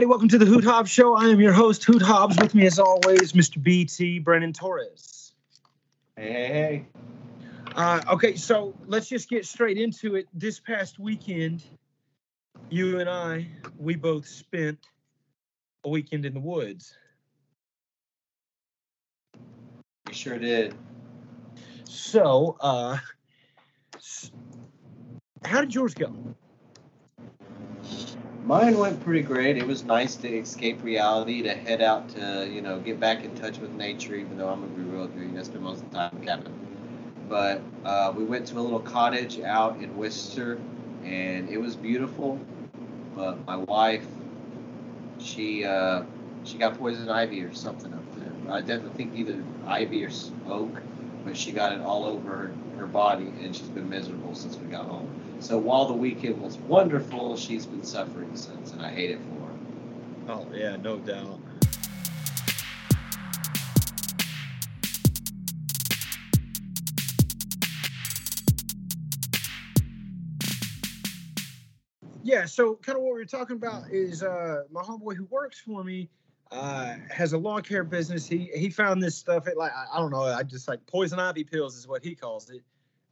Everybody, welcome to the Hoot Hobbs Show. I am your host, Hoot Hobbs. With me, as always, Mr. BT, Brennan Torres. Hey, hey, hey. Uh, okay, so let's just get straight into it. This past weekend, you and I, we both spent a weekend in the woods. You sure did. So, uh, how did yours go? Mine went pretty great. It was nice to escape reality, to head out to, you know, get back in touch with nature, even though I'm be real with you. I spend most of the time in cabin. But uh, we went to a little cottage out in Worcester, and it was beautiful. But my wife, she uh, she got poison ivy or something up there. I definitely think either ivy or oak, but she got it all over her, her body, and she's been miserable since we got home. So while the weekend was wonderful, she's been suffering since, and I hate it for her. Oh, yeah, no doubt. Yeah, so kind of what we were talking about is uh, my homeboy who works for me uh, has a lawn care business. He he found this stuff at like I, I don't know, I just like poison ivy pills is what he calls it,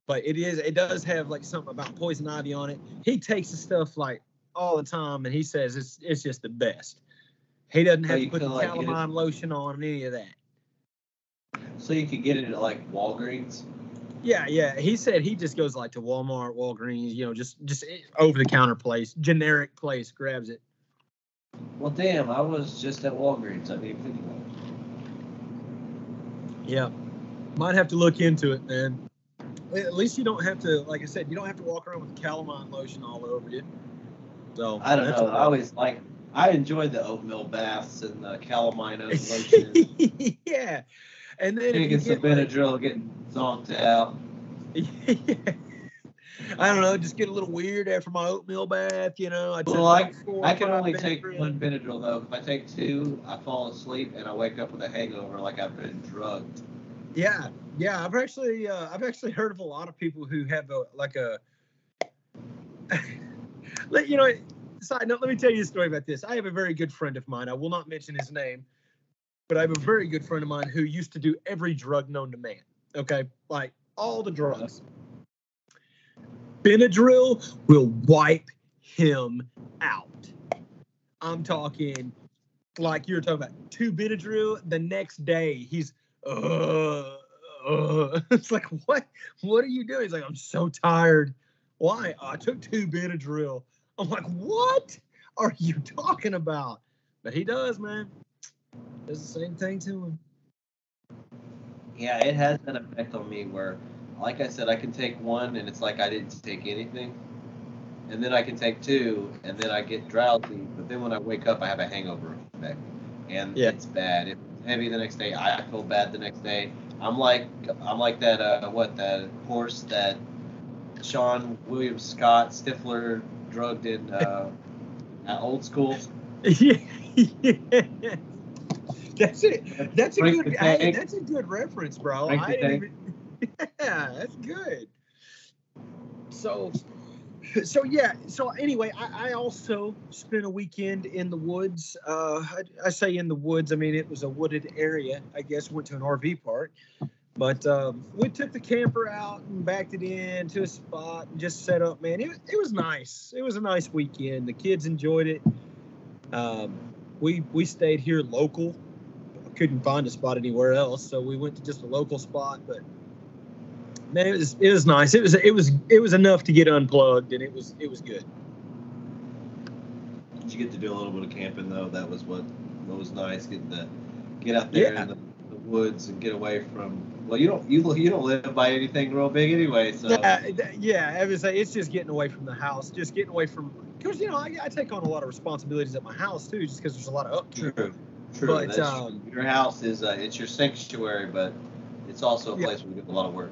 but it is it does have like something about poison ivy on it. He takes the stuff like all the time, and he says it's it's just the best. He doesn't have you to put the like calamine lotion on and any of that. So you could get it at like Walgreens. Yeah, yeah. He said he just goes like to Walmart, Walgreens, you know, just just over the counter place, generic place, grabs it. Well, damn, I was just at Walgreens. I didn't think about it. Yeah. Might have to look into it, man. At least you don't have to, like I said, you don't have to walk around with calamine lotion all over you. So I don't know. I always like. I enjoy the oatmeal baths and the calamine lotion. yeah. And then you Taking some get, like- Benadryl, getting zonked out. I don't know, just get a little weird after my oatmeal bath, you know. I, Well, I, I can only take one Benadryl though. If I take two, I fall asleep and I wake up with a hangover like I've been drugged. Yeah, yeah. I've actually, uh, I've actually heard of a lot of people who have a like a, you know. Side note, let me tell you a story about this. I have a very good friend of mine. I will not mention his name, but I have a very good friend of mine who used to do every drug known to man. Okay, like all the drugs. Benadryl will wipe him out. I'm talking like you're talking about two Benadryl. The next day, he's uh, uh. it's like what? What are you doing? He's like, I'm so tired. Why? "Oh, I took two Benadryl. I'm like, what are you talking about? But he does, man. Does the same thing to him. Yeah, it has that effect on me where, like I said, I can take one and it's like I didn't take anything. And then I can take two and then I get drowsy. But then when I wake up, I have a hangover effect. And Yeah. it's bad. It's heavy the next day. I feel bad the next day. I'm like I'm like that uh what that horse that Seann William Scott Stifler drugged in uh, at old school. yeah. That's it. That's a Frank good. Tank. that's a good reference, bro. I didn't even. Yeah, that's good. So, so yeah. So anyway, I, I also spent a weekend in the woods. Uh, I, I say in the woods. I mean it was a wooded area. I guess went to an RV park, but um, we took the camper out and backed it in to a spot and just set up. Man, it, it was nice. It was a nice weekend. The kids enjoyed it. Um, we we stayed here local. Couldn't find a spot anywhere else, so we went to just a local spot. But it was it was nice. It was it was it was enough to get unplugged, and it was it was good. Did you get to do a little bit of camping though? That was what what was nice. Getting to get out there Yeah. in the, the woods and get away from. Well, you don't you you don't live by anything real big anyway, so Yeah, yeah. I would say it's just getting away from the house, just getting away from because you know I, I take on a lot of responsibilities at my house too, just because there's a lot of upkeep. true, true. But, um. Your house is uh, it's your sanctuary, but it's also a Yeah. place where we do a lot of work,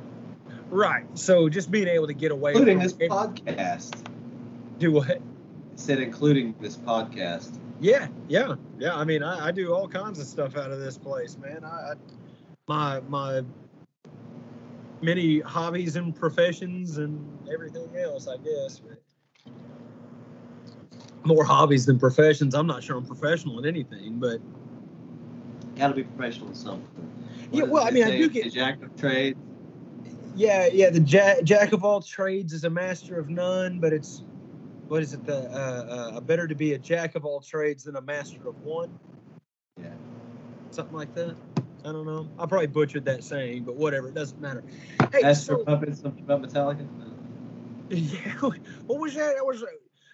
Right. So just being able to get away including this it- podcast. do what? I said including this podcast. Yeah, yeah, yeah. I mean, I, I do all kinds of stuff out of this place, man. I, I my my many hobbies and professions and everything else, I guess. But, more hobbies than professions. I'm not sure I'm professional in anything, but Got to be professional in something. Yeah, well, I mean, I do get- jack of trades. Yeah, yeah. The jack, jack of all trades is a master of none, but it's what is it? The uh, uh, better to be a jack of all trades than a master of one. Yeah. something like that. I don't know. I probably butchered that saying, but whatever. It doesn't matter. Hey, Master so, Puppets, something about Metallica. yeah, what was that? That was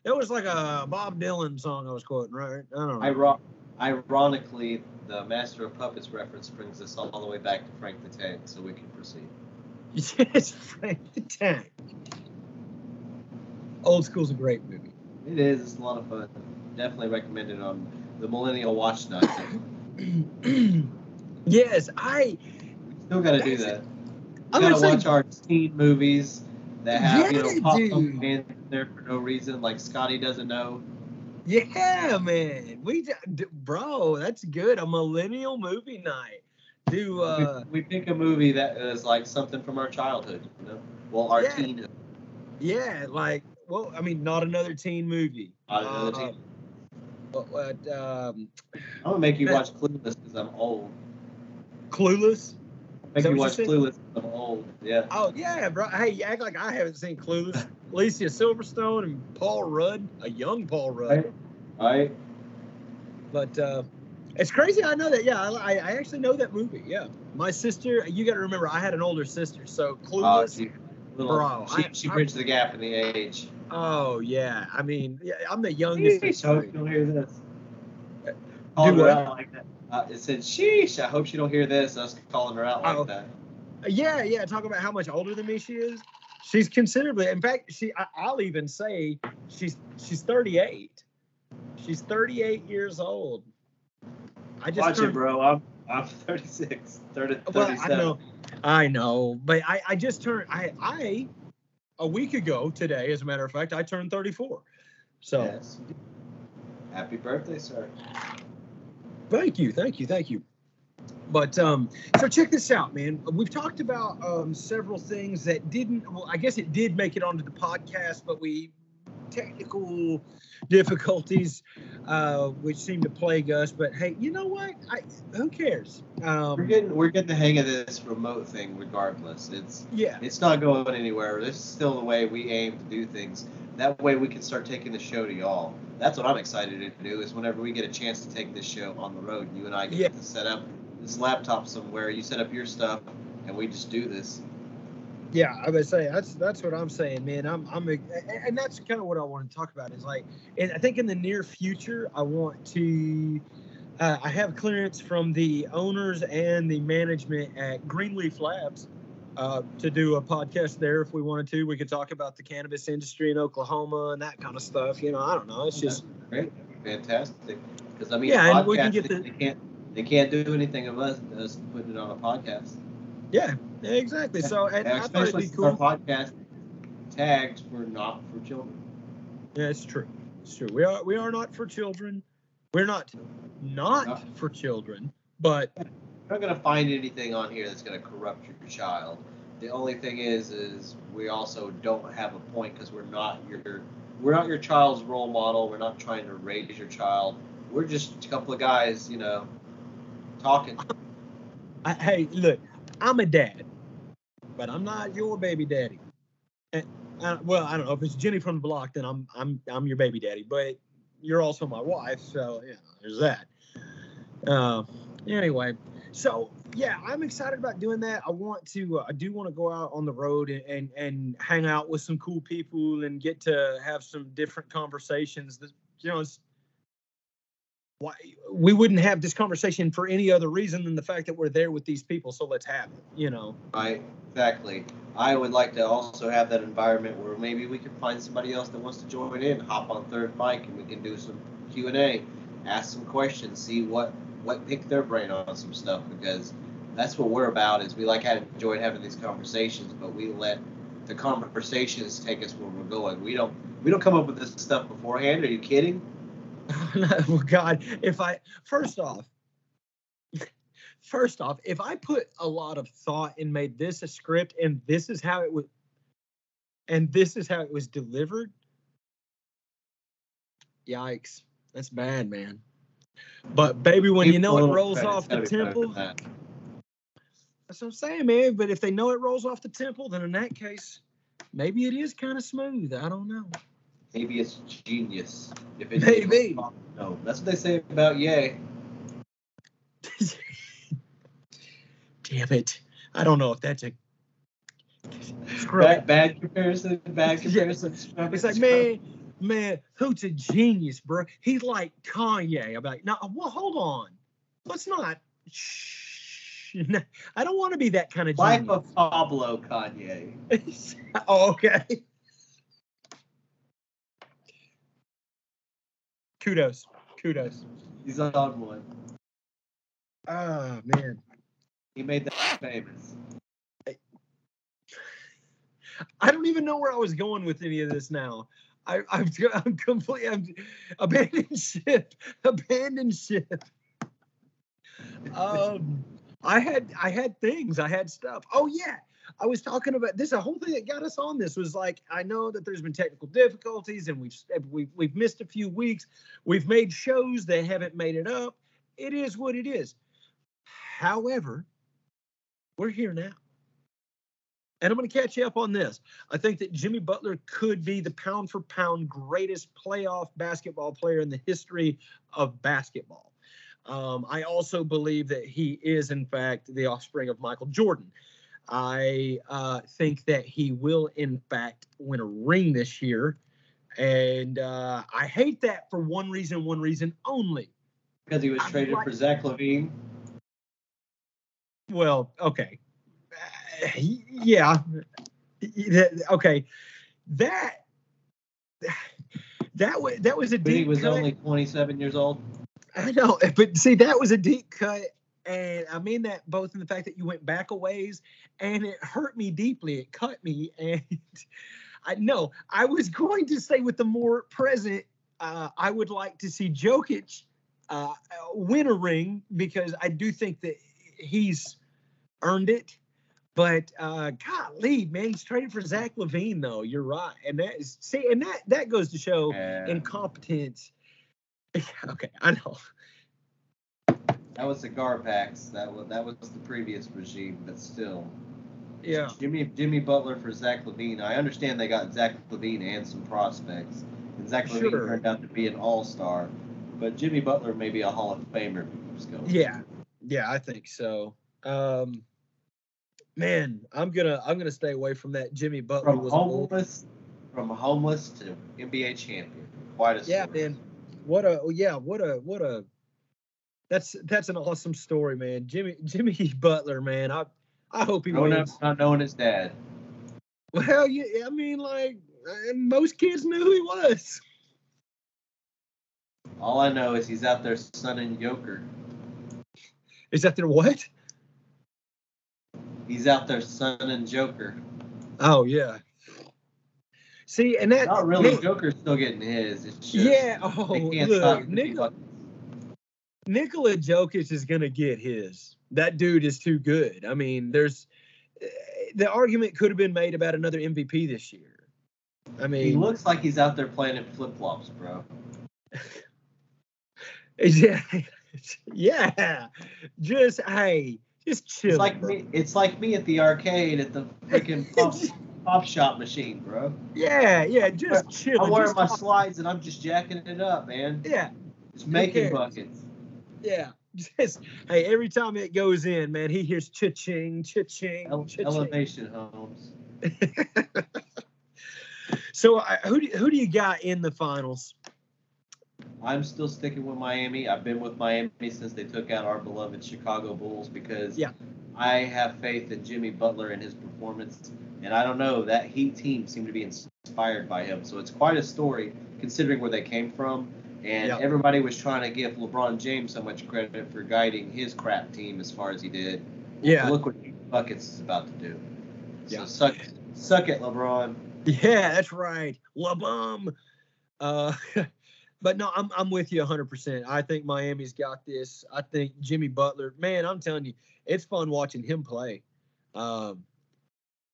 that was like a Bob Dylan song I was quoting, right? I don't know. Iro- ironically, the Master of Puppets reference brings us all the way back to Frank the Tank, so we can proceed. Yes, Frank the Tank. Old School's a great movie. It is. It's a lot of fun. Definitely recommend it on the Millennial Watch Night. yes, I. We still got to do that. I'm got to gonna say, watch our teen movies that have you know pop dude. punk in there for no reason, like Scotty doesn't know. yeah, man. We, bro, that's good. A millennial movie night. Do uh, we, we pick a movie that is like something from our childhood, you know. Well, our Yeah. teen. yeah, like, well, I mean, not another teen movie. Not another Uh, teen. What, what, um, I'm gonna make you watch Clueless because I'm old. Clueless. Make you you watch said? Clueless. I'm old. Yeah. Oh yeah, bro. Hey, you act like I haven't seen Clueless. Alicia Silverstone and Paul Rudd, a young Paul Rudd. Right. Right. But uh, it's crazy. I know that. Yeah, I, I actually know that movie. Yeah, my sister. You got to remember, I had an older sister, so Uh, Clueless. she, little, Bro, she, I- she I- bridged the gap in the age. oh yeah. I mean, yeah, I'm the youngest. of Sheesh, I hope three. you don't hear this. Do her what? out like that. Uh, it said, "Sheesh, I hope she don't hear this." Us calling her out like Oh. that. Yeah, yeah. Talk about how much older than me she is. She's considerably. In fact, she. I, I'll even say she's she's 38. She's 38 years old. I just Watch turned, it, bro. I'm I'm 36, 30, Well, 37. I know, I know, but I, I just turned. I, I, a week ago today, as a matter of fact, I turned 34. So Yes. Happy birthday, sir. thank you, thank you, thank you. But um, so check this out, man. We've talked about um, several things that didn't. Well, I guess it did make it onto the podcast, but we technical difficulties, uh, which seem to plague us. But hey, you know what? I, who cares? We're Um, getting we're getting the hang of this remote thing, regardless. It's yeah, it's not going anywhere. This is still the way we aim to do things. That way we can start taking the show to y'all. That's what I'm excited to do. Is whenever we get a chance to take this show on the road, you and I get Yeah. to set up this laptop somewhere. You set up your stuff, and we just do this. Yeah, I would say that's that's what I'm saying, man. I'm I'm and and that's kind of what I want to talk about is like, and I think in the near future I want to. Uh, I have clearance from the owners and the management at Greenleaf Labs uh, to do a podcast there if we wanted to. We could talk about the cannabis industry in Oklahoma and that kind of stuff. You know, I don't know. It's just Great, fantastic. Because I mean, Yeah, and we can get they, the- they can't they can't do anything of us us putting it on a podcast. yeah, exactly. So and I thought it'd especially be cool. our podcast tags for not for children. Yeah, it's true. It's true. We are we are not for children. We're not not No. for children, but You're not gonna find anything on here that's gonna corrupt your child. The only thing is, is we also don't have a point because we're not your we're not your child's role model. We're not trying to raise your child. We're just a couple of guys, you know, talking. I, hey, look, I'm a dad, but I'm not your baby daddy. And, uh, well, I don't know if it's Jenny from the block, then I'm I'm I'm your baby daddy, but you're also my wife, so yeah, there's that. Uh, anyway, so yeah, I'm excited about doing that. I want to, uh, I do want to go out on the road and, and and hang out with some cool people and get to have some different conversations. That you know, it's why we wouldn't have this conversation for any other reason than the fact that we're there with these people. So let's have it. You know. Right, exactly. I would like to also have that environment where maybe we can find somebody else that wants to join in, hop on third mic, and we can do some Q and A, ask some questions, see what what pick their brain on some stuff because that's what we're about. Is we like having enjoyed having these conversations, but we let the conversations take us where we're going. We don't we don't come up with this stuff beforehand. Are you kidding? well, God, if I first off, first off, if I put a lot of thought and made this a script, and this is how it was, and this is how it was delivered, Yikes. That's bad, man. But baby, when you know it rolls off the temple, that. that's what I'm saying, man. But if they know it rolls off the temple, then in that case, maybe it is kind of smooth. I don't know. Maybe it's genius. If it maybe. No, that's what they say about Yay. Damn it! I don't know if that's a bad, bad comparison. Bad comparison. Yeah. It's like man, man, who's a genius, bro? He's like Kanye. I'm like, no, well, hold on. Let's not. Shh. I don't want to be that kind of genius. Life of Pablo Kanye. oh, okay. Kudos. Kudos. He's a on one. Oh man. He made that famous. I don't even know where I was going with any of this now. I, I'm, I'm completely I'm abandoned ship, abandoned ship. Um, I had I had things, I had stuff. Oh yeah, I was talking about this. A whole thing that got us on this was like I know that there's been technical difficulties and we've we've we've missed a few weeks. We've made shows that haven't made it up. It is what it is. However, we're here now. And I'm going to catch you up on this. I think that Jimmy Butler could be the pound for pound greatest playoff basketball player in the history of basketball. Um, I also believe that he is, in fact, the offspring of Michael Jordan. I uh, think that he will, in fact, win a ring this year. And uh, I hate that for one reason, one reason only. Because he was traded like, for Zach LaVine. Well, okay yeah. Okay. That that was that was a deep. He was cut. only 27 years old. I know, but see, that was a deep cut, and I mean that both in the fact that you went back a ways, and it hurt me deeply. It cut me, and I know I was going to say with the more present, uh, I would like to see Jokic uh, win a ring because I do think that he's earned it. But uh, golly, man, he's traded for Zach LaVine, though. You're right, and that is see, and that that goes to show yeah. incompetence. okay, I know. That was the Garpax. That was that was the previous regime, but still. Yeah. Jimmy Jimmy Butler for Zach LaVine. I understand they got Zach LaVine and some prospects, and Zach sure. turned out to be an All Star, but Jimmy Butler may be a Hall of Famer. Yeah, yeah, I think so. Um, man, I'm gonna I'm gonna stay away from that. Jimmy Butler from was homeless, from homeless to NBA champion. Quite a yeah, man. What a yeah, what a what a that's that's an awesome story, man. Jimmy Jimmy Butler, man. I I hope he wins. Not knowing his dad. Well, yeah, I mean, like most kids knew who he was. All I know is he's out there sunning Joker. Is that their what? He's out there sunning Joker. Oh yeah. See, and that not really Joker's still getting his. Just, yeah. Oh, look, Nikola Jokic is gonna get his. That dude is too good. I mean, there's eh, the argument could have been made about another MVP this year. I mean, he looks like he's out there playing in flip flops, bro. yeah, yeah. Just hey, just chill. It's like bro. me. It's like me at the arcade at the freaking pop, pop shop machine, bro. Yeah, yeah. Just chill. I'm wearing my talk. slides and I'm just jacking it up, man. Yeah. Just making buckets. Yeah. Just hey, every time it goes in, man, he hears cha-ching, cha-ching, Ele- cha-ching. Elevation homes. so, uh, who do, who do you got in the finals? I'm still sticking with Miami. I've been with Miami since they took out our beloved Chicago Bulls because yeah. I have faith in Jimmy Butler and his performance. And I don't know, that Heat team seemed to be inspired by him. So it's quite a story considering where they came from. And yep. everybody was trying to give LeBron James so much credit for guiding his crap team as far as he did. Yeah. look what Buckets is about to do. So yeah. suck, suck it, LeBron. Yeah, that's right. LeBum. Uh, but no, I'm I'm with you 100%. I think Miami's got this. I think Jimmy Butler, man, I'm telling you, it's fun watching him play. Um,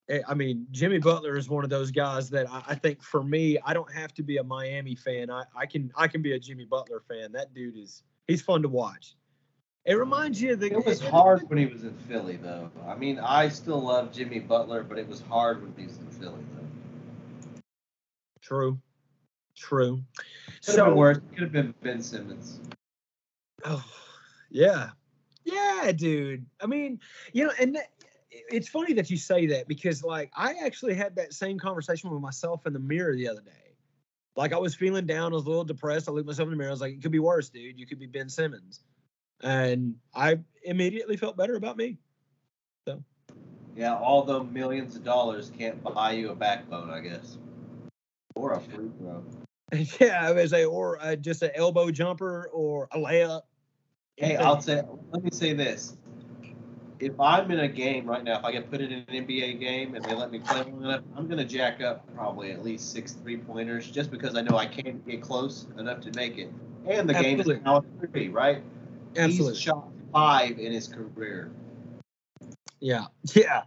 Eh, I mean, Jimmy Butler is one of those guys that I, I think for me, I don't have to be a Miami fan. I, I can I can be a Jimmy Butler fan. That dude is he's fun to watch. It reminds you of the. It was hard when he was in Philly, though. I mean, I still love Jimmy Butler, but it was hard when he was in Philly, though. True, true. Could have been worse. Could have been Ben Simmons. Oh, yeah, yeah, dude. I mean, you know, and that, it's funny that you say that because, like, I actually had that same conversation with myself in the mirror the other day. Like, I was feeling down. I was a little depressed. I looked myself in the mirror. I was like, it could be worse, dude. You could be Ben Simmons and I immediately felt better about me. So. Yeah, all the millions of dollars can't buy you a backbone, I guess, or a free throw. yeah, I would say, or uh, just an elbow jumper or a layup. Hey, I'll say. Let me say this: if I'm in a game right now, if I get put in an NBA game and they let me play long enough, I'm gonna jack up probably at least six three pointers just because I know I can't get close enough to make it. And the Absolutely. game is now three, right? Absolutely. He's shot five in his career. Yeah, yeah.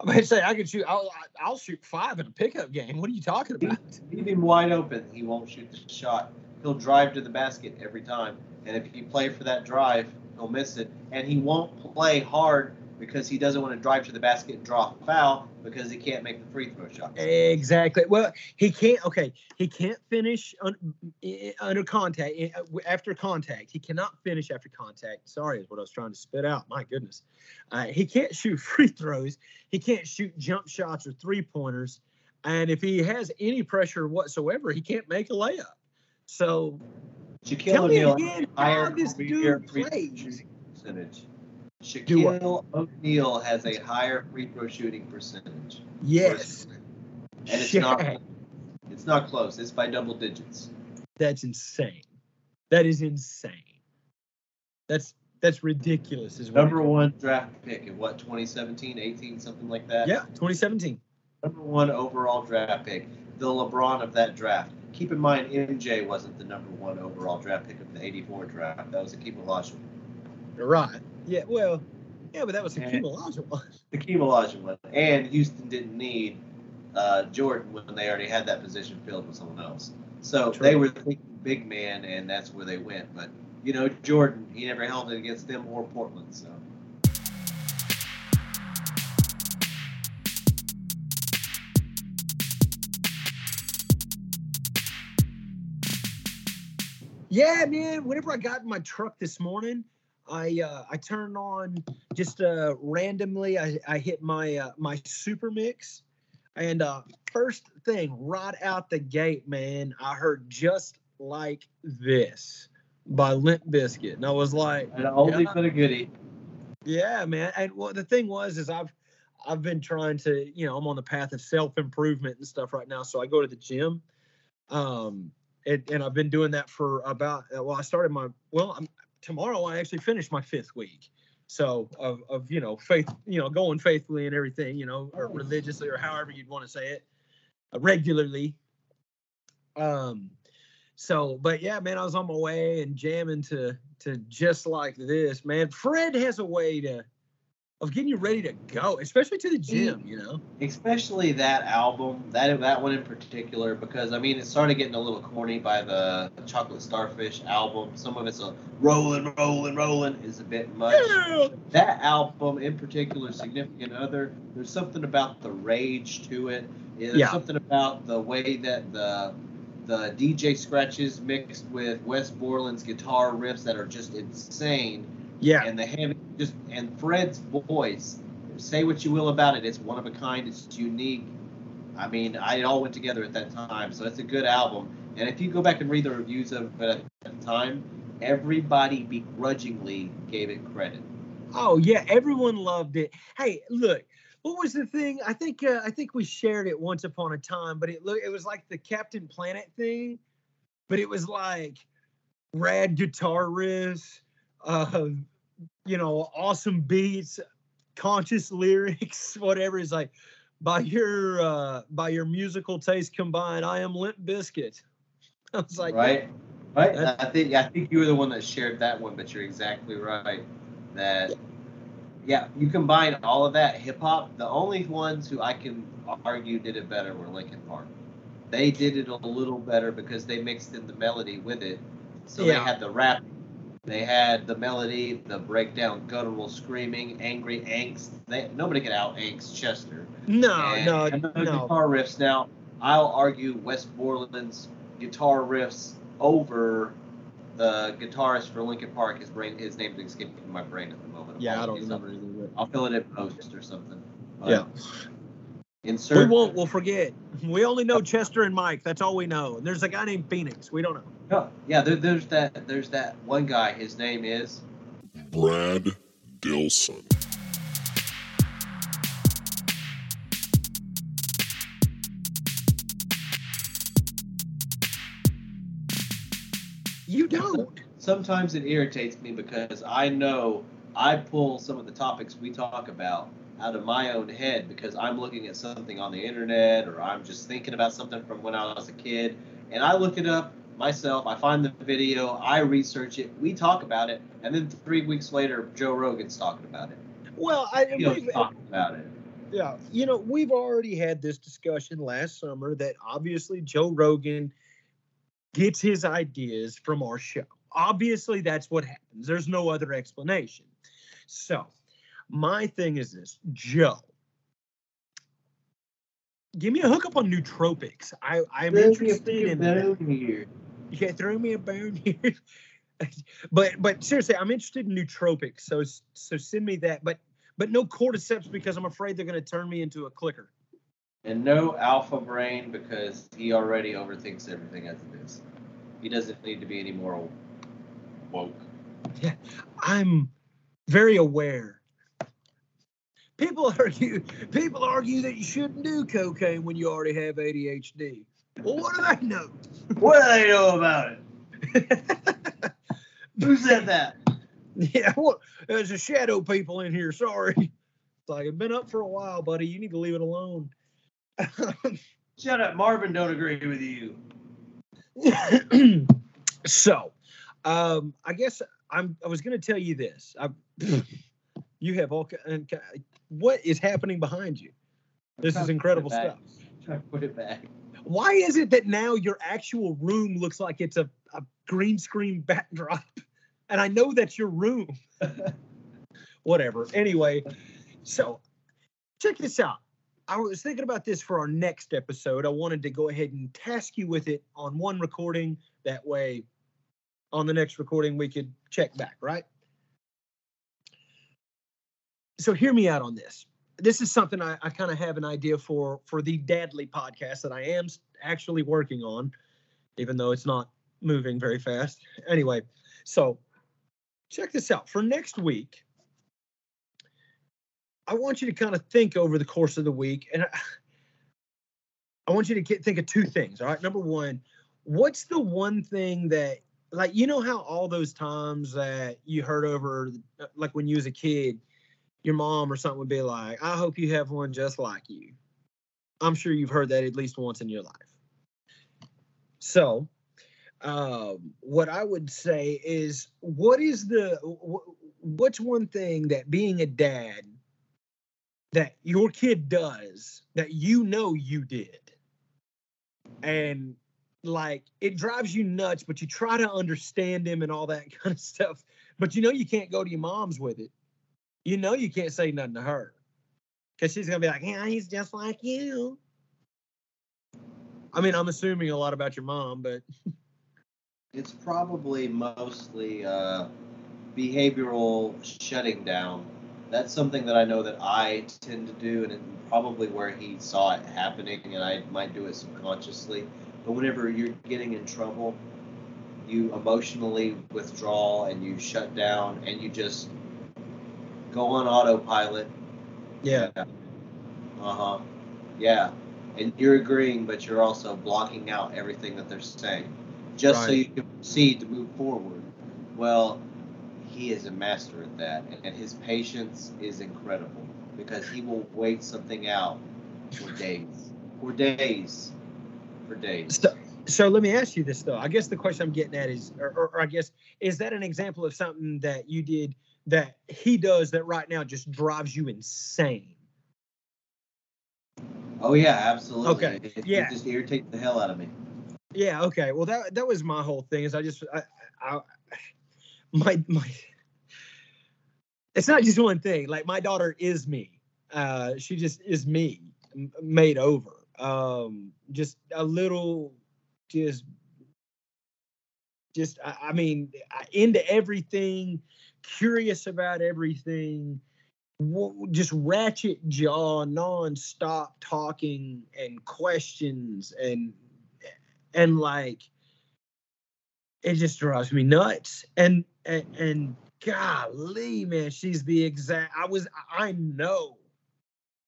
I'm gonna say I could shoot. I'll I'll shoot five in a pickup game. What are you talking about? Leave him wide open. He won't shoot the shot. He'll drive to the basket every time. And if you play for that drive, he'll miss it. And he won't play hard because he doesn't want to drive to the basket and draw a foul because he can't make the free throw shots. Exactly. Well, he can't. Okay, he can't finish un, under contact uh, after contact. He cannot finish after contact. Sorry, is what I was trying to spit out. My goodness, uh, he can't shoot free throws. He can't shoot jump shots or three pointers. And if he has any pressure whatsoever, he can't make a layup. So, Shaquille O'Neal again how this dude plays. Percentage. Shaquille O'Neal has a higher free throw shooting percentage. Yes. And it's not it's not close. It's by double digits. That's insane. That is insane. That's that's ridiculous as well. Number one draft pick in what 2017, 18, something like that. Yeah, 2017. Number one overall draft pick, the LeBron of that draft. Keep in mind, MJ wasn't the number one overall draft pick of the '84 draft. That was Akeem Olajuwon. Right. Yeah, well, yeah, but that was Hakeem Olajuwon. Hakeem Olajuwon, and Houston didn't need uh, Jordan when they already had that position filled with someone else. So True. they were thinking big man, and that's where they went. But you know, Jordan, he never held it against them or Portland. So. Yeah, man. Whenever I got in my truck this morning, I uh, I turned on just uh, randomly. I, I hit my uh, my super mix, and uh, first thing right out the gate, man, I heard just like this by Limp Bizkit, and I was like, an oldie yeah, but a goodie. Yeah, man. And well, the thing was, is I've I've been trying to, you know, I'm on the path of self improvement and stuff right now. So I go to the gym, um, and, and I've been doing that for about. Well, I started my well, I'm tomorrow I actually finish my fifth week. So of, of you know faith, you know going faithfully and everything, you know, or religiously or however you'd want to say it, uh, regularly. Um, so but yeah, man, I was on my way and jamming to to just like this, man. Fred has a way to of getting you ready to go, especially to the gym, you know. Especially that album, that that one in particular, because I mean, it started getting a little corny by the Chocolate Starfish album. Some of it's a rolling, rolling, rolling is a bit much. Yeah. That album in particular, Significant Other, there's something about the rage to it. There's yeah. something about the way that the the DJ scratches mixed with Wes Borland's guitar riffs that are just insane yeah. And the heavy just and Fred's voice. Say what you will about it, it's one of a kind. It's unique. I mean, I, it all went together at that time, so it's a good album. And if you go back and read the reviews of it at the time, everybody begrudgingly gave it credit. Oh yeah, everyone loved it. Hey, look, what was the thing? I think uh, I think we shared it once upon a time, but it look it was like the Captain Planet thing, but it was like rad guitar riffs uh, you know, awesome beats, conscious lyrics, whatever. Is like by your uh, by your musical taste combined, I am Limp Bizkit. I was like, right, right. I think I think you were the one that shared that one, but you're exactly right. That yeah, you combine all of that hip hop. The only ones who I can argue did it better were Linkin Park. They did it a little better because they mixed in the melody with it. So Yeah. they had the rap, they had the melody, the breakdown, guttural screaming, angry angst. They, nobody could out angst Chester. No, And- no, and the no. guitar riffs. Now, I'll argue Wes Borland's guitar riffs over the guitarist for Linkin Park. His brain, his name is escaping my brain at the moment. Yeah, I don't remember either. I'll fill it in post or something. But Yeah. We won't. We'll forget. We only know Chester and Mike. That's all we know. And there's a guy named Phoenix. We don't know. No, yeah, there, there's that. There's that one guy. His name is. Brad Delson. You don't. Sometimes it irritates me because I know I pull some of the topics we talk about out of my own head because I'm looking at something on the internet or I'm just thinking about something from when I was a kid and I look it up myself. I find the video, I research it, we talk about it, and then three weeks later, Joe Rogan's talking about it. Well, I You know, talking about it. yeah, you know, we've already had this discussion last summer that obviously Joe Rogan gets his ideas from our show. Obviously, that's what happens. There's no other explanation. So, my thing is this, Joe. Give me a hookup on nootropics. I, I'm interested in that. here. You can't throw me a bone here. but but seriously, I'm interested in nootropics. So so send me that. But but no cordyceps because I'm afraid they're going to turn me into a clicker. And no alpha brain because he already overthinks everything as it is. He doesn't need to be any more woke. Yeah, I'm very aware. People argue people argue that you shouldn't do cocaine when you already have ADHD. Well, what do they know? What do they know about it? Who said that? yeah, well, there's a shadow people in here. Sorry. It's like it's been up for a while, buddy. You need to leave it alone. Shut up. Marvin don't agree with you. so, um, I guess I'm. I was going to tell you this. I, you have all. and What is happening behind you? This is to put it incredible stuff. Put it back. Why is it that now your actual room looks like it's a, a green screen backdrop? And I know that's your room. Whatever. Anyway, so check this out. I was thinking about this for our next episode. I wanted to go ahead and task you with it on one recording. That way, on the next recording, we could check back, right? So, hear me out on this. This is something I, I kind of have an idea for for the Dadly podcast that I am actually working on, even though it's not moving very fast. Anyway, so check this out. For next week, I want you to kind of think over the course of the week, and I, I want you to get, think of two things. All right. Number one, what's the one thing that, like, you know, how all those times that you heard over, like when you was a kid, your mom or something would be like, I hope you have one just like you. I'm sure you've heard that at least once in your life. So, um, what I would say is, what is the, wh- what's one thing that being a dad that your kid does that you know you did and like it drives you nuts but you try to understand him and all that kind of stuff but you know you can't go to your mom's with it you know you can't say nothing to her because she's gonna be like yeah he's just like you i mean i'm assuming a lot about your mom but It's probably mostly uh, behavioral shutting down. That's something that I know that I tend to do, and probably where he saw it happening, and I might do it subconsciously. But whenever you're getting in trouble, you emotionally withdraw and you shut down, and you just go on autopilot. yeah Uh huh. Yeah. And you're agreeing, but you're also blocking out everything that they're saying, just so you can proceed to move forward. Well, he is a master at that, and- and his patience is incredible because he will wait something out for days, for days, for days. So, so let me ask you this though. I guess the question I'm getting at is, or, or, or I guess is that an example of something that you did that he does that right now just drives you insane? Oh yeah, absolutely. Okay, It, it yeah. just irritates the hell out of me. Yeah. Okay. Well, that that was my whole thing. Is I just I, I my my. It's not just one thing. Like my daughter is me. Uh, she just is me, made over. Um, just a little, just, just. I, I mean, I- into everything, curious about everything. Just ratchet jaw, non-stop talking and questions and and like it just drives me nuts. And and, and golly man she's the exact i was i know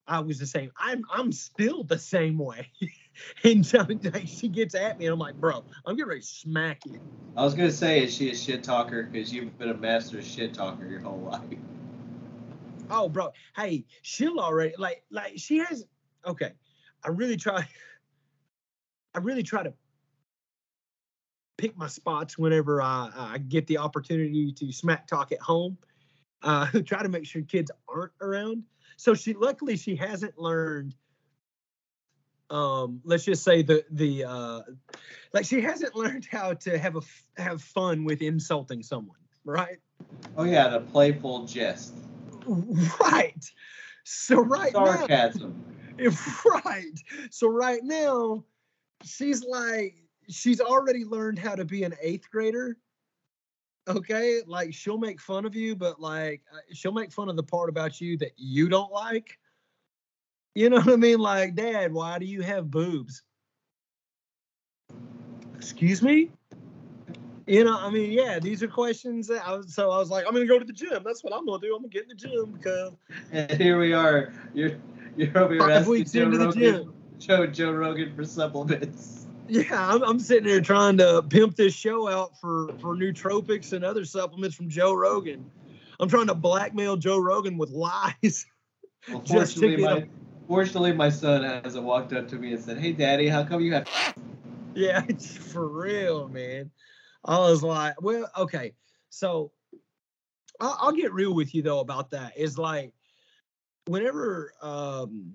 i was the same. I'm i'm still the same way and so, she gets at me and i'm like bro i'm getting ready to smack you I was gonna say, is she a shit talker? Because you've been a master shit talker your whole life. oh bro hey she'll already like like she has okay i really try i really try to pick my spots whenever i i get the opportunity to smack talk at home uh try to make sure kids aren't around so she luckily she hasn't learned um let's just say the the uh like she hasn't learned how to have a f- have fun with insulting someone right Oh yeah, the playful jest, right so right now sarcasm. If- right. So right now, she's like, she's already learned how to be an eighth grader. Okay, like she'll make fun of you, but like uh, she'll make fun of the part about you that you don't like. You know what I mean? Like, Dad, why do you have boobs? Excuse me. You know, I mean, yeah, these are questions that I was. So I was like, I'm gonna go to the gym. That's what I'm gonna do. I'm gonna get in the gym because And here we are. You're you're over here five asking weeks Joe into the Rogan, gym. Joe, Joe Rogan for supplements. Yeah, I'm, I'm sitting here trying to pimp this show out for for nootropics and other supplements from Joe Rogan. I'm trying to blackmail Joe Rogan with lies. Well, Just to get my fortunately, my son hasn't walked up to me and said, "Hey, Daddy, how come you have?" yeah, for real, man. I was like, well, okay, so I'll, I'll get real with you though about that. Is like whenever, um,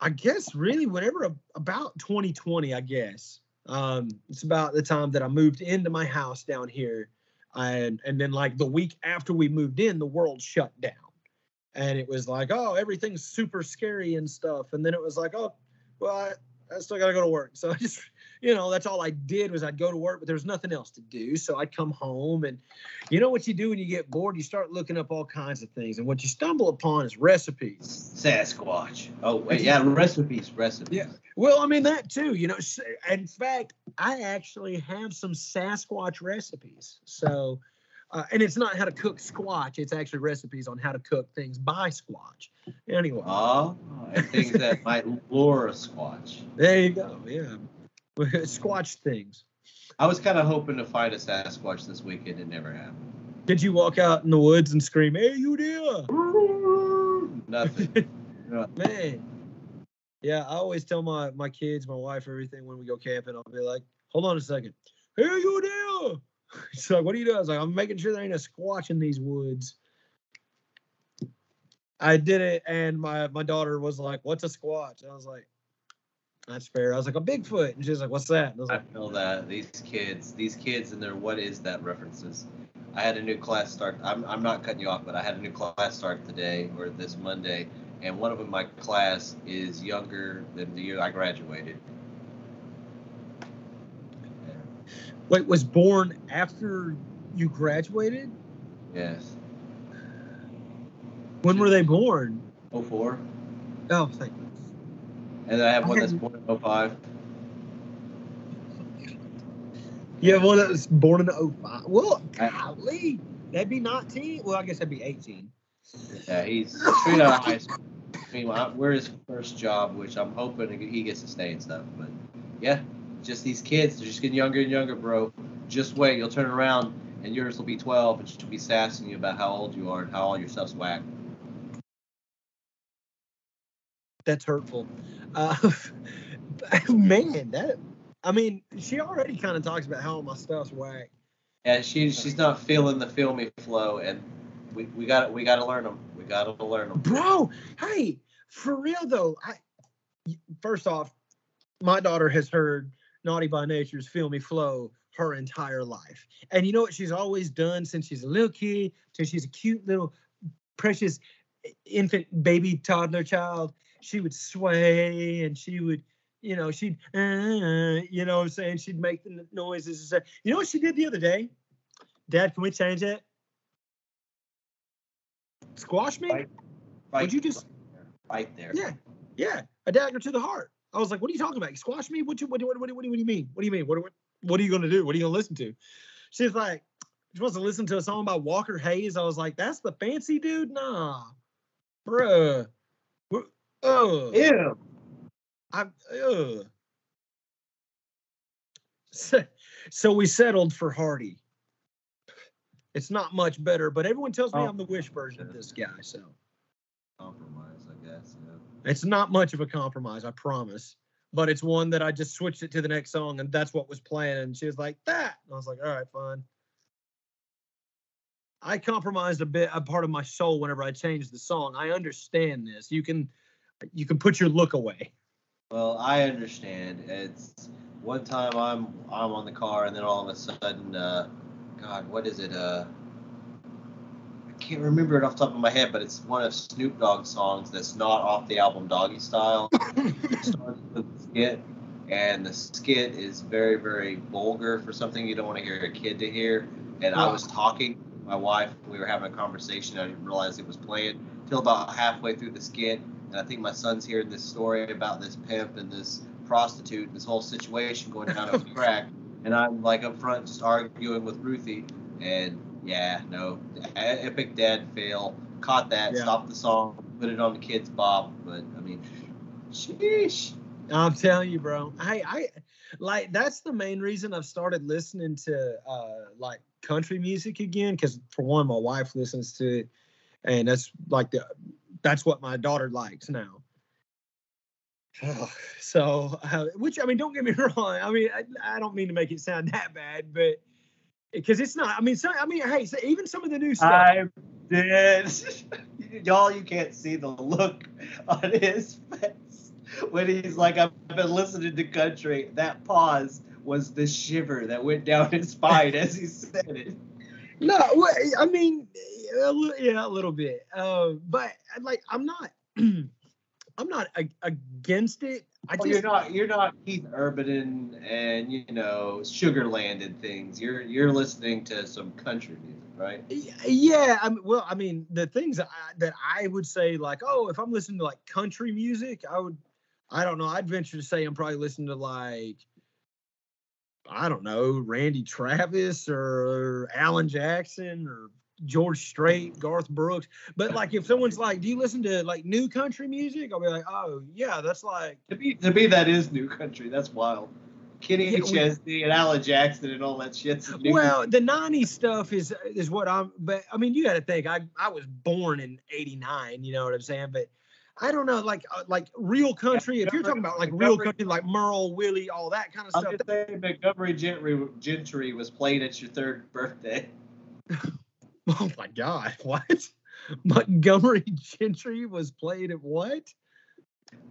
I guess, really, whenever about 2020, I guess, um, it's about the time that I moved into my house down here, and and then like the week after we moved in, the world shut down, and it was like, oh, everything's super scary and stuff, and then it was like, oh, well, I, I still gotta go to work, so I just you know, that's all I did was I'd go to work, but there was nothing else to do. So I'd come home and you know what you do when you get bored? You start looking up all kinds of things. And what you stumble upon is recipes. Sasquatch. Oh wait, yeah, recipes, recipes. Yeah. Well, I mean that too, you know. In fact, I actually have some Sasquatch recipes. So uh, and it's not how to cook squash. it's actually recipes on how to cook things by squash. Anyway, Oh, and things that might lure a squash. there you go. Yeah. squatch things. I was kind of hoping to find a Sasquatch this weekend. It never happened. Did you walk out in the woods and scream, "Hey, you there?" Nothing. Man. Yeah, I always tell my my kids, my wife, everything when we go camping. I'll be like, "Hold on a second. Hey, you there?" She's like, "What are you doing?" I was like, "I'm making sure there ain't a squatch in these woods." I did it, and my my daughter was like, "What's a squatch?" I was like, "That's fair." I was like, "A Bigfoot," and she's like, "What's that?" And I was I feel that these kids, these kids and their what is that references. I had a new class start. I'm, I'm not cutting you off, but I had a new class start today or this Monday, and one of them, my class, is younger than the year I graduated. "Wait, was born after you graduated? Yes. When were they born?" 04. Oh, thank you. And then I have one that's born in 05. You have one that was born in 05. Well, golly, that'd be 19. Well, I guess that'd be 18. Yeah, he's straight out of high school. Meanwhile, we're his first job, which I'm hoping he gets to stay and stuff. But yeah, just these kids, they're just getting younger and younger, bro. Just wait, you'll turn around and yours will be 12, and she'll be sassing you about how old you are and how all your stuff's whack. That's hurtful. Uh, man, that, I mean, she already kind of talks about how my stuff's whack. Yeah, she she's not feeling the filmy flow, and we we got we got to learn them. We got to learn them. bro. Hey, for real though, I first off, my daughter has heard Naughty by Nature's filmy flow her entire life, and you know what she's always done since she's a little kid, since she's a cute little precious infant baby toddler child. She would sway and she would. You know, she'd, uh, you know what I'm saying? She'd make the noises. And say, you know what she did the other day? Dad, can we change that? Squash me? Right. Would you just right there? Yeah, yeah, a dagger to the heart. I was like, "What are you talking about? You squash me? What you what do what, what, what, what do you mean? What do you mean? What what, what are you gonna do? What are you gonna listen to?" She's like, "She wants to listen to a song by Walker Hayes." I was like, "That's the fancy dude, nah, bruh." Oh. Ew. I, uh. So, so we settled for Hardy. It's not much better, but everyone tells me Oh. I'm the wish version of this guy, so. Compromise, I guess. Yeah. It's not much of a compromise, I promise. But it's one that I just switched it to the next song, and that's what was playing. And she was like, "That," and I was like, "All right, fine." I compromised a bit, a part of my soul whenever I changed the song. I understand this. You can, you can put your look away. Well, I understand. It's one time I'm I'm on the car, and then all of a sudden, uh, God, what is it? Uh, can't remember it off the top of my head, but it's one of Snoop Dogg's songs that's not off the album Doggystyle. It starts with a skit, and the skit is very, very vulgar for something you don't want to hear a kid to hear. And I was talking to my wife, we were having a conversation. I didn't realize it was playing till about halfway through the skit, and I think my son's hearing this story about this pimp and this prostitute and this whole situation going down over crack. And I'm like up front just arguing with Ruthie, and yeah, no, epic dad fail. Caught that, Yeah. stopped the song, put it on the Kidz Bop. But I mean, sheesh. I'm telling you, bro. I, I, like that's the main reason I've started listening to uh like country music again. Because for one, my wife listens to it, and that's like the, that's what my daughter likes now. so, uh, which I mean, don't get me wrong. I mean, I, I don't mean to make it sound that bad, but because it's not. I mean, so I mean, hey, so even some of the new stuff. I did. Y'all, you can't see the look on his face when he's like, I've been listening to country. That pause was the shiver that went down his spine as he said it. No, I mean, yeah, a little bit. Uh, but like, I'm not, I'm not against it. I just, you're not you're not Keith Urban and, you know Sugarland and things. You're you're listening to some country music, right? yeah. I mean, well, I mean, the things that I, that I would say, like, oh, if I'm listening to like country music, I would, I don't know, I'd venture to say I'm probably listening to like, I don't know, Randy Travis or Alan Jackson or George Strait, Garth Brooks. But like, if someone's like, do you listen to like new country music? I'll be like, oh yeah, that's like. To be to me, that is new country. That's wild. Kenny Yeah, and Alan Jackson and all that shit. Well, the '90s stuff is is what I'm. But I mean, you got to think. I I was born in '89. You know what I'm saying? But I don't know, like uh, like real country. If you're talking about like real country, like Merle, Willie, all that kind of I'm stuff. just saying Montgomery Gentry, Gentry was played at your third birthday. Oh my God, what? Montgomery Gentry was played at what?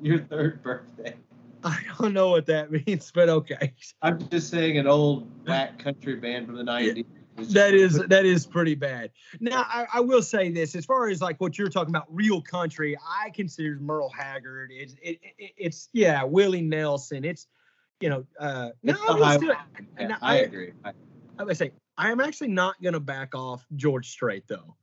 Your third birthday. I don't know what that means, but okay. I'm just saying an old whack country band from the 90s. was That is that is pretty bad. Now I, I will say this: as far as like what you're talking about, real country, I consider Merle Haggard. It's it, it, it's yeah, Willie Nelson. It's you know uh, no, I will still, Yeah, no, I I- agree. I, I would say I am actually not going to back off George Strait though.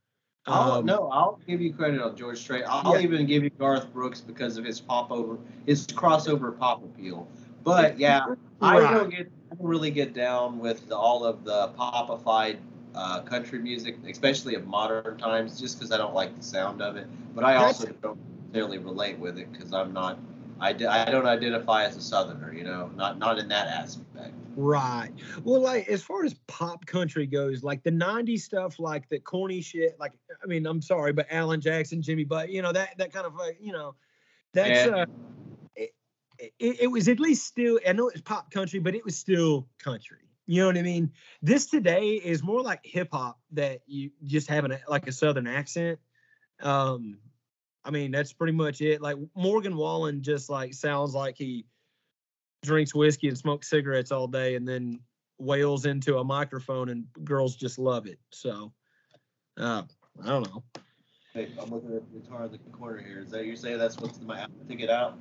I'll, Um, no, I'll give you credit on George Strait. I'll Yeah. even give you Garth Brooks because of his pop over, his crossover pop appeal. But yeah, I don't get, I don't really get down with the, all of the popified uh, country music, especially of modern times, just because I don't like the sound of it. But I That's- also don't necessarily relate with it because I'm not, I don't identify as a Southerner, you know, not not in that aspect. Right. Well, like as far as pop country goes, like the '90s stuff, like the corny shit. Like, I mean, I'm sorry, but Alan Jackson, Jimmy but you know that that kind of like, you know, that's Yeah. uh, it, it, it was at least still. I know it was pop country, but it was still country. You know what I mean? This today is more like hip hop that you just have an, like a southern accent. Um, I mean, that's pretty much it. Like Morgan Wallen just like sounds like he drinks whiskey and smokes cigarettes all day and then wails into a microphone and girls just love it. So uh, I don't know. Hey, I'm looking at the guitar in the corner here. Is that you say that's what's my out to get out?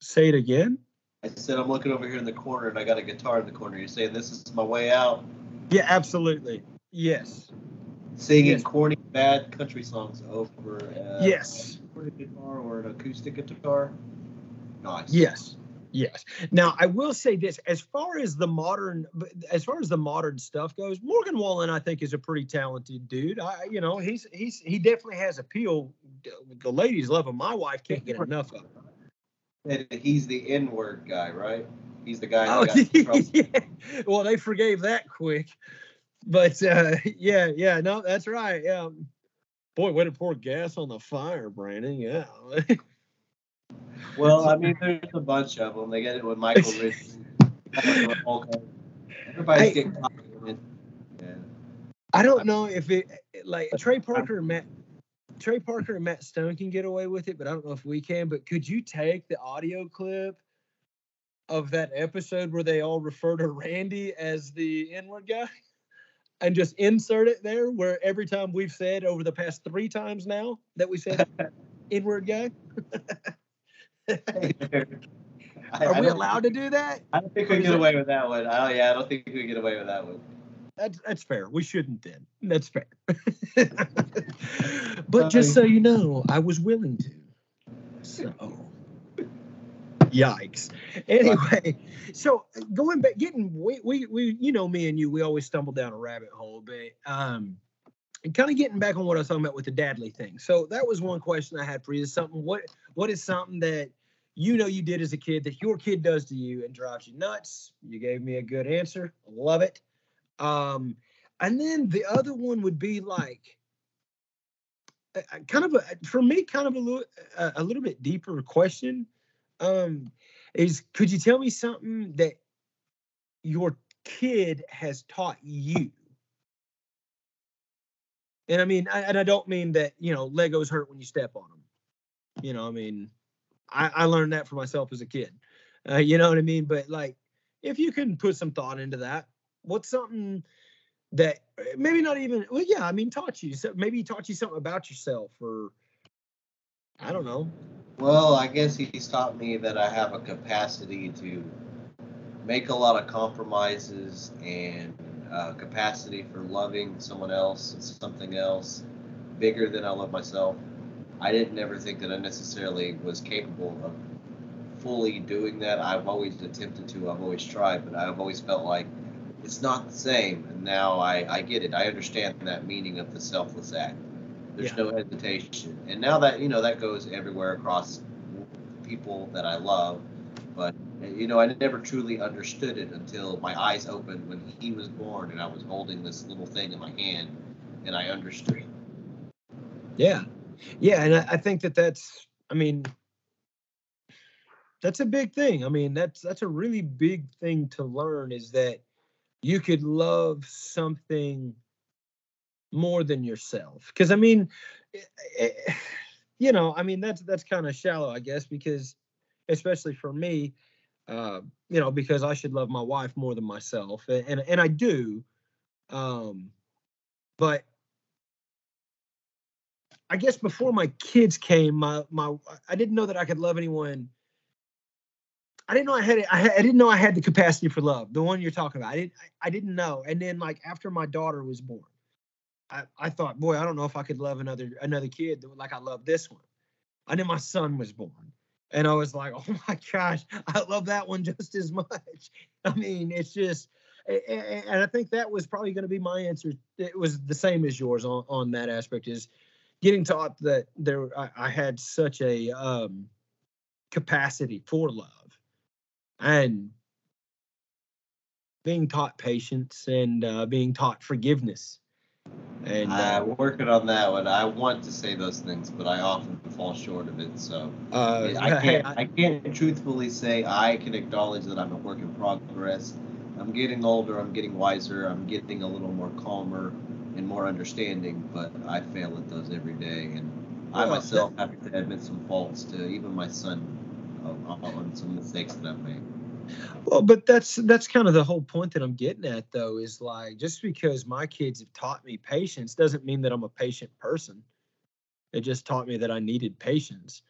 Say it again. I said I'm looking over here in the corner and I got a guitar in the corner. You're saying this is my way out? Yeah, absolutely. Yes. Singing Yes. corny, bad country songs over uh, Yes. a guitar or an acoustic guitar. Nice. Yes. Yes. Now I will say this: as far as the modern, as far as the modern stuff goes, Morgan Wallen, I think, is a pretty talented dude. I, you know, he's he's he definitely has appeal. The ladies love him. My wife can't get enough of him. And he's the N-word guy, right? He's the guy Oh, got yeah. Well, they forgave that quick, but uh, yeah, yeah, no, that's right. Yeah. Boy, way to pour gas on the fire, Brandon. Yeah. Well, I mean, there's a bunch of them. They get it with Michael Richards. Everybody's getting. Yeah. I don't know if it like Trey Parker and Matt Trey Parker and Matt Stone can get away with it, but I don't know if we can. But could you take the audio clip of that episode where they all refer to Randy as the N-word guy and just insert it there where every time we've said over the past three times now that we said N-word guy? I, Are we allowed to do that? I don't think we get away with that one. Oh yeah, I don't think we get away with that one. That's that's fair. We shouldn't then. That's fair. but just so you know, I was willing to. So yikes. Anyway, so going back getting we we, we you know me and you, we always stumble down a rabbit hole, but um and kind of getting back on what I was talking about with the Dadley thing. So that was one question I had for you. Is something what what is something that you know you did as a kid that your kid does to you and drives you nuts? You gave me a good answer. Love it. Um, and then the other one would be like kind of a for me kind of a little a little bit deeper question. Um, is could you tell me something that your kid has taught you? And I mean, I, and I don't mean that you know Legos hurt when you step on them. You know, I mean, I, I learned that for myself as a kid. Uh, you know what I mean? But like, if you can put some thought into that, what's something that uh, maybe not even well yeah i mean taught you so maybe he taught you something about yourself or i don't know Well, I guess he's taught me that I have a capacity to make a lot of compromises and uh, capacity for loving someone else and something else bigger than I love myself. I didn't ever think that I necessarily was capable of fully doing that. I've always attempted to, I've always tried, but I've always felt like it's not the same. And now I, I get it. I understand that meaning of the selfless act. There's Yeah. no hesitation. And now that, you know, that goes everywhere across people that I love. But, you know, I never truly understood it until my eyes opened when he was born and I was holding this little thing in my hand and I understood yeah yeah and I, I think that that's i mean that's a big thing. I mean that's that's a really big thing to learn is that you could love something more than yourself. Because i mean eh, eh, you know i mean that's that's kind of shallow i guess because especially for me uh you know because i should love my wife more than myself a- and and i do um but i guess before my kids came my my i didn't know that i could love anyone I didn't know I had. I, I didn't know I had the capacity for love. The one you're talking about. I didn't. I, didn't know. And then like after my daughter was born, I, I thought, boy, I don't know if I could love another another kid like I love this one. And then my son was born, and I was like, oh my gosh, I love that one just as much. I mean, it's just, and I think that was probably going to be my answer. It was the same as yours on on that aspect. Is getting taught that there I, I had such a um, capacity for love and being taught patience and uh, being taught forgiveness And I'm uh, working on that one. I want to say those things, but I often fall short of it. So uh, I can't. I can't truthfully say I can acknowledge that I'm a work in progress. I'm getting older. I'm getting wiser. I'm getting a little more calmer and more understanding. But I fail at those every day, and I myself have to admit some faults to even my son on, on some mistakes that I've made. Well, but that's that's kind of the whole point that I'm getting at, though, is like just because my kids have taught me patience doesn't mean that I'm a patient person. It just taught me that I needed patience.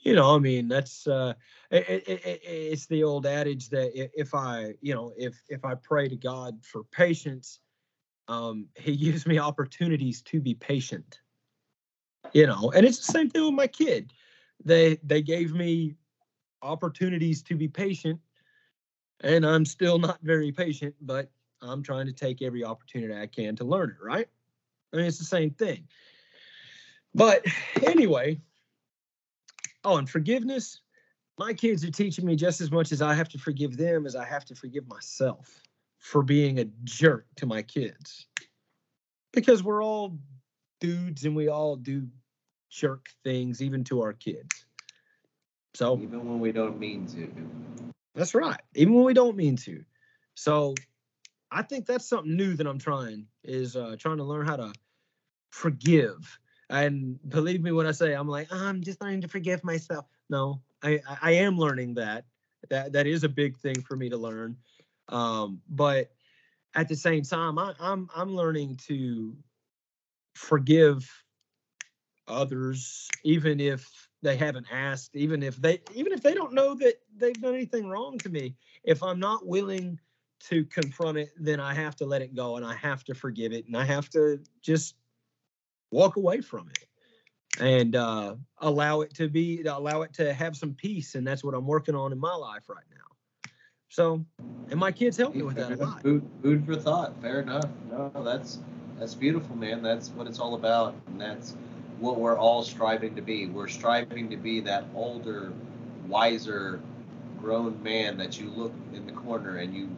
You know, I mean, that's uh, it, it, it, it's the old adage that if I, you know, if if I pray to God for patience, um, He gives me opportunities to be patient. You know, and it's the same thing with my kid. They they gave me opportunities to be patient and I'm still not very patient, but I'm trying to take every opportunity I can to learn it, right? I mean, it's the same thing. But anyway, oh, and forgiveness, my kids are teaching me just as much as I have to forgive them as I have to forgive myself for being a jerk to my kids. Because we're all dudes and we all do jerk things, even to our kids. So, Even when we don't mean to. that's right. Even when we don't mean to. So I think that's something new that I'm trying is uh, trying to learn how to forgive. And believe me when I say I'm like I'm just learning to forgive myself. No, I I- I am learning that. That that is a big thing for me to learn. Um, but at the same time, I, I'm I'm learning to forgive others, even if they haven't asked, even if they even if they don't know that they've done anything wrong to me. If I'm not willing to confront it, then I have to let it go and I have to forgive it and I have to just walk away from it and uh, allow it to be allow it to have some peace and that's what i'm working on in my life right now so and my kids help me with that a lot Food, food for thought. Fair enough. No, that's that's beautiful, man. That's what it's all about, and that's what we're all striving to be. We're striving to be that older, wiser, grown man that you look in the corner and you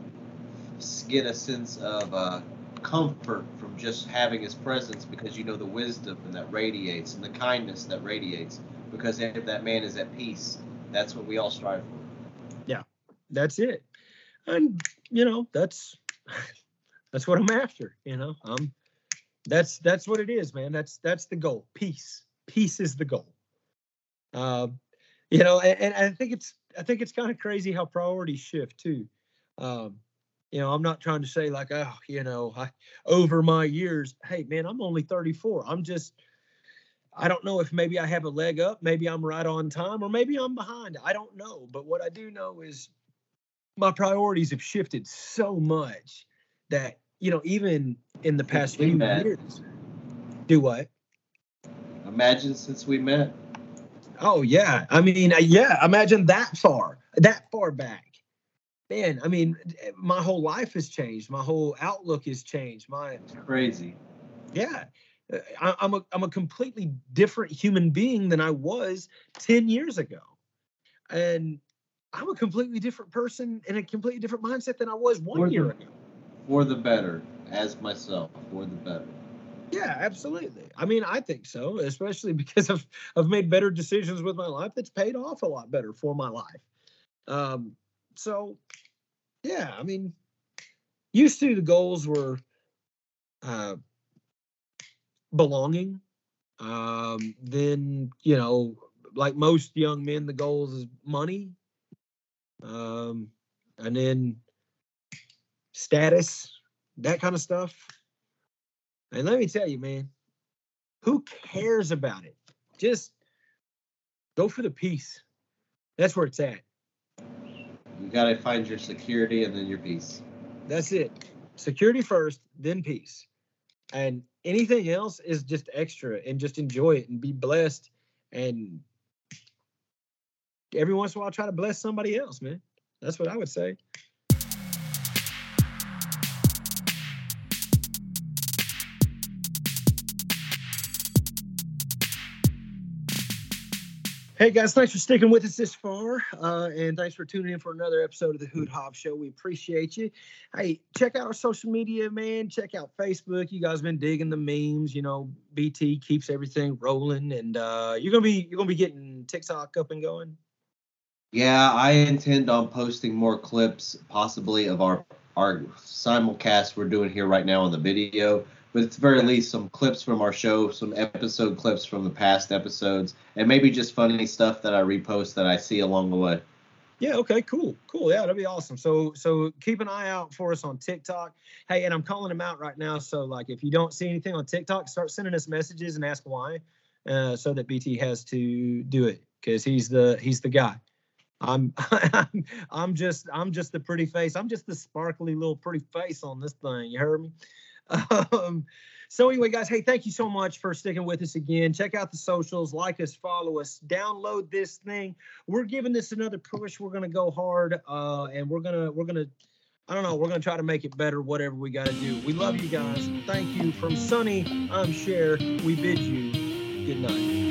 get a sense of uh, comfort from just having his presence because you know the wisdom that radiates and the kindness that radiates. Because if that man is at peace, that's what we all strive for. Yeah that's it and you know that's that's what i'm after you know? I'm that's that's what it is man. That's that's the goal. Peace. Peace is the goal. Um you know and, and i think it's i think it's kind of crazy how priorities shift too. Um you know i'm not trying to say like oh you know i over my years hey man i'm only 34 i'm just i don't know if maybe i have a leg up maybe i'm right on time or maybe i'm behind. I don't know. But what i do know is my priorities have shifted so much that you know even in the past few met. years. Do what? Imagine since we met. oh yeah. I mean uh, yeah imagine that far that far back. Man i mean eh, my whole life has changed. My whole outlook has changed. My It's crazy. yeah. Uh, I, i'm a i'm a completely different human being than i was 10 years ago. And i'm a completely different person and a completely different mindset than i was one For year the- ago For the better, as myself, for the better. Yeah, absolutely. I mean, I think so, especially because I've I've made better decisions with my life that's paid off a lot better for my life. Um, so yeah, I mean, used to the goals were uh, belonging. Um, then you know, like most young men, the goals is money. Um, and then status, that kind of stuff. And let me tell you, man, who cares about it? Just go for the peace. That's where it's at. You gotta find your security and then your peace. That's it. Security first, then peace. And anything else is just extra and just enjoy it and be blessed. And every once in a while, try to bless somebody else, man. That's what I would say. Hey guys, thanks for sticking with us this far, uh, and thanks for tuning in for another episode of the Hood Hop Show. We appreciate you. Hey, check out our social media, man. Check out Facebook. You guys been digging the memes. You know, BT keeps everything rolling, and uh, you're gonna be you're gonna be getting TikTok up and going. Yeah, I intend on posting more clips, possibly of our our simulcast we're doing here right now on the video but at very least, some clips from our show, some episode clips from the past episodes, and maybe just funny stuff that I repost that I see along the way. Yeah. Okay. Cool. Cool. Yeah, that'd be awesome. So, so keep an eye out for us on TikTok. Hey, and I'm calling them out right now. So, like, if you don't see anything on TikTok, start sending us messages and ask why, uh, so that BT has to do it because he's the he's the guy. I'm, I'm I'm just I'm just the pretty face. I'm just the sparkly little pretty face on this thing. You heard me? Um, so anyway, guys, hey, thank you so much for sticking with us again. Check out the socials, like us, follow us, download this thing. We're giving this another push. We're gonna go hard, uh, and we're gonna we're gonna I don't know. We're gonna try to make it better, whatever we gotta do. We love you guys. Thank you. From Sunny, I'm Cher. We bid you good night.